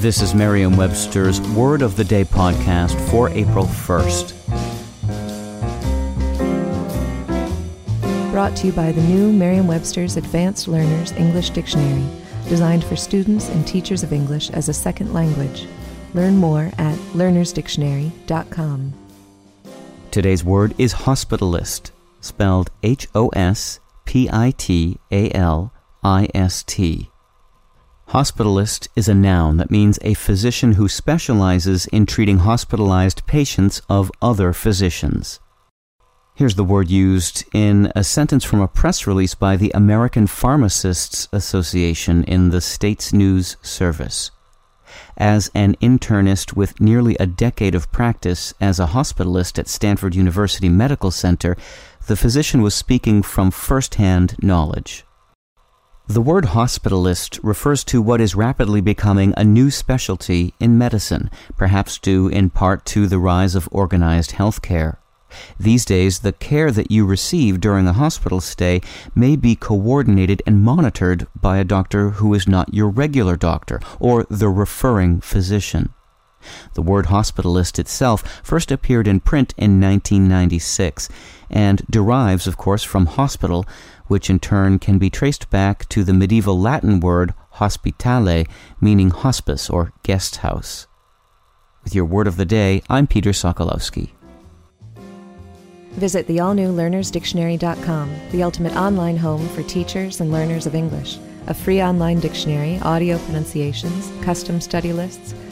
This is Merriam Webster's Word of the Day podcast for April 1st. Brought to you by the new Merriam Webster's Advanced Learners English Dictionary, designed for students and teachers of English as a second language. Learn more at learnersdictionary.com. Today's word is hospitalist, spelled H O S P I T A L I S T. Hospitalist is a noun that means a physician who specializes in treating hospitalized patients of other physicians. Here's the word used in a sentence from a press release by the American Pharmacists Association in the States News Service. As an internist with nearly a decade of practice as a hospitalist at Stanford University Medical Center, the physician was speaking from first-hand knowledge. The word hospitalist refers to what is rapidly becoming a new specialty in medicine, perhaps due in part to the rise of organized healthcare. These days, the care that you receive during a hospital stay may be coordinated and monitored by a doctor who is not your regular doctor or the referring physician. The word hospitalist itself first appeared in print in 1996 and derives, of course, from hospital, which in turn can be traced back to the medieval Latin word hospitale, meaning hospice or guest house. With your word of the day, I'm Peter Sokolowski. Visit the all new learnersdictionary.com, the ultimate online home for teachers and learners of English. A free online dictionary, audio pronunciations, custom study lists,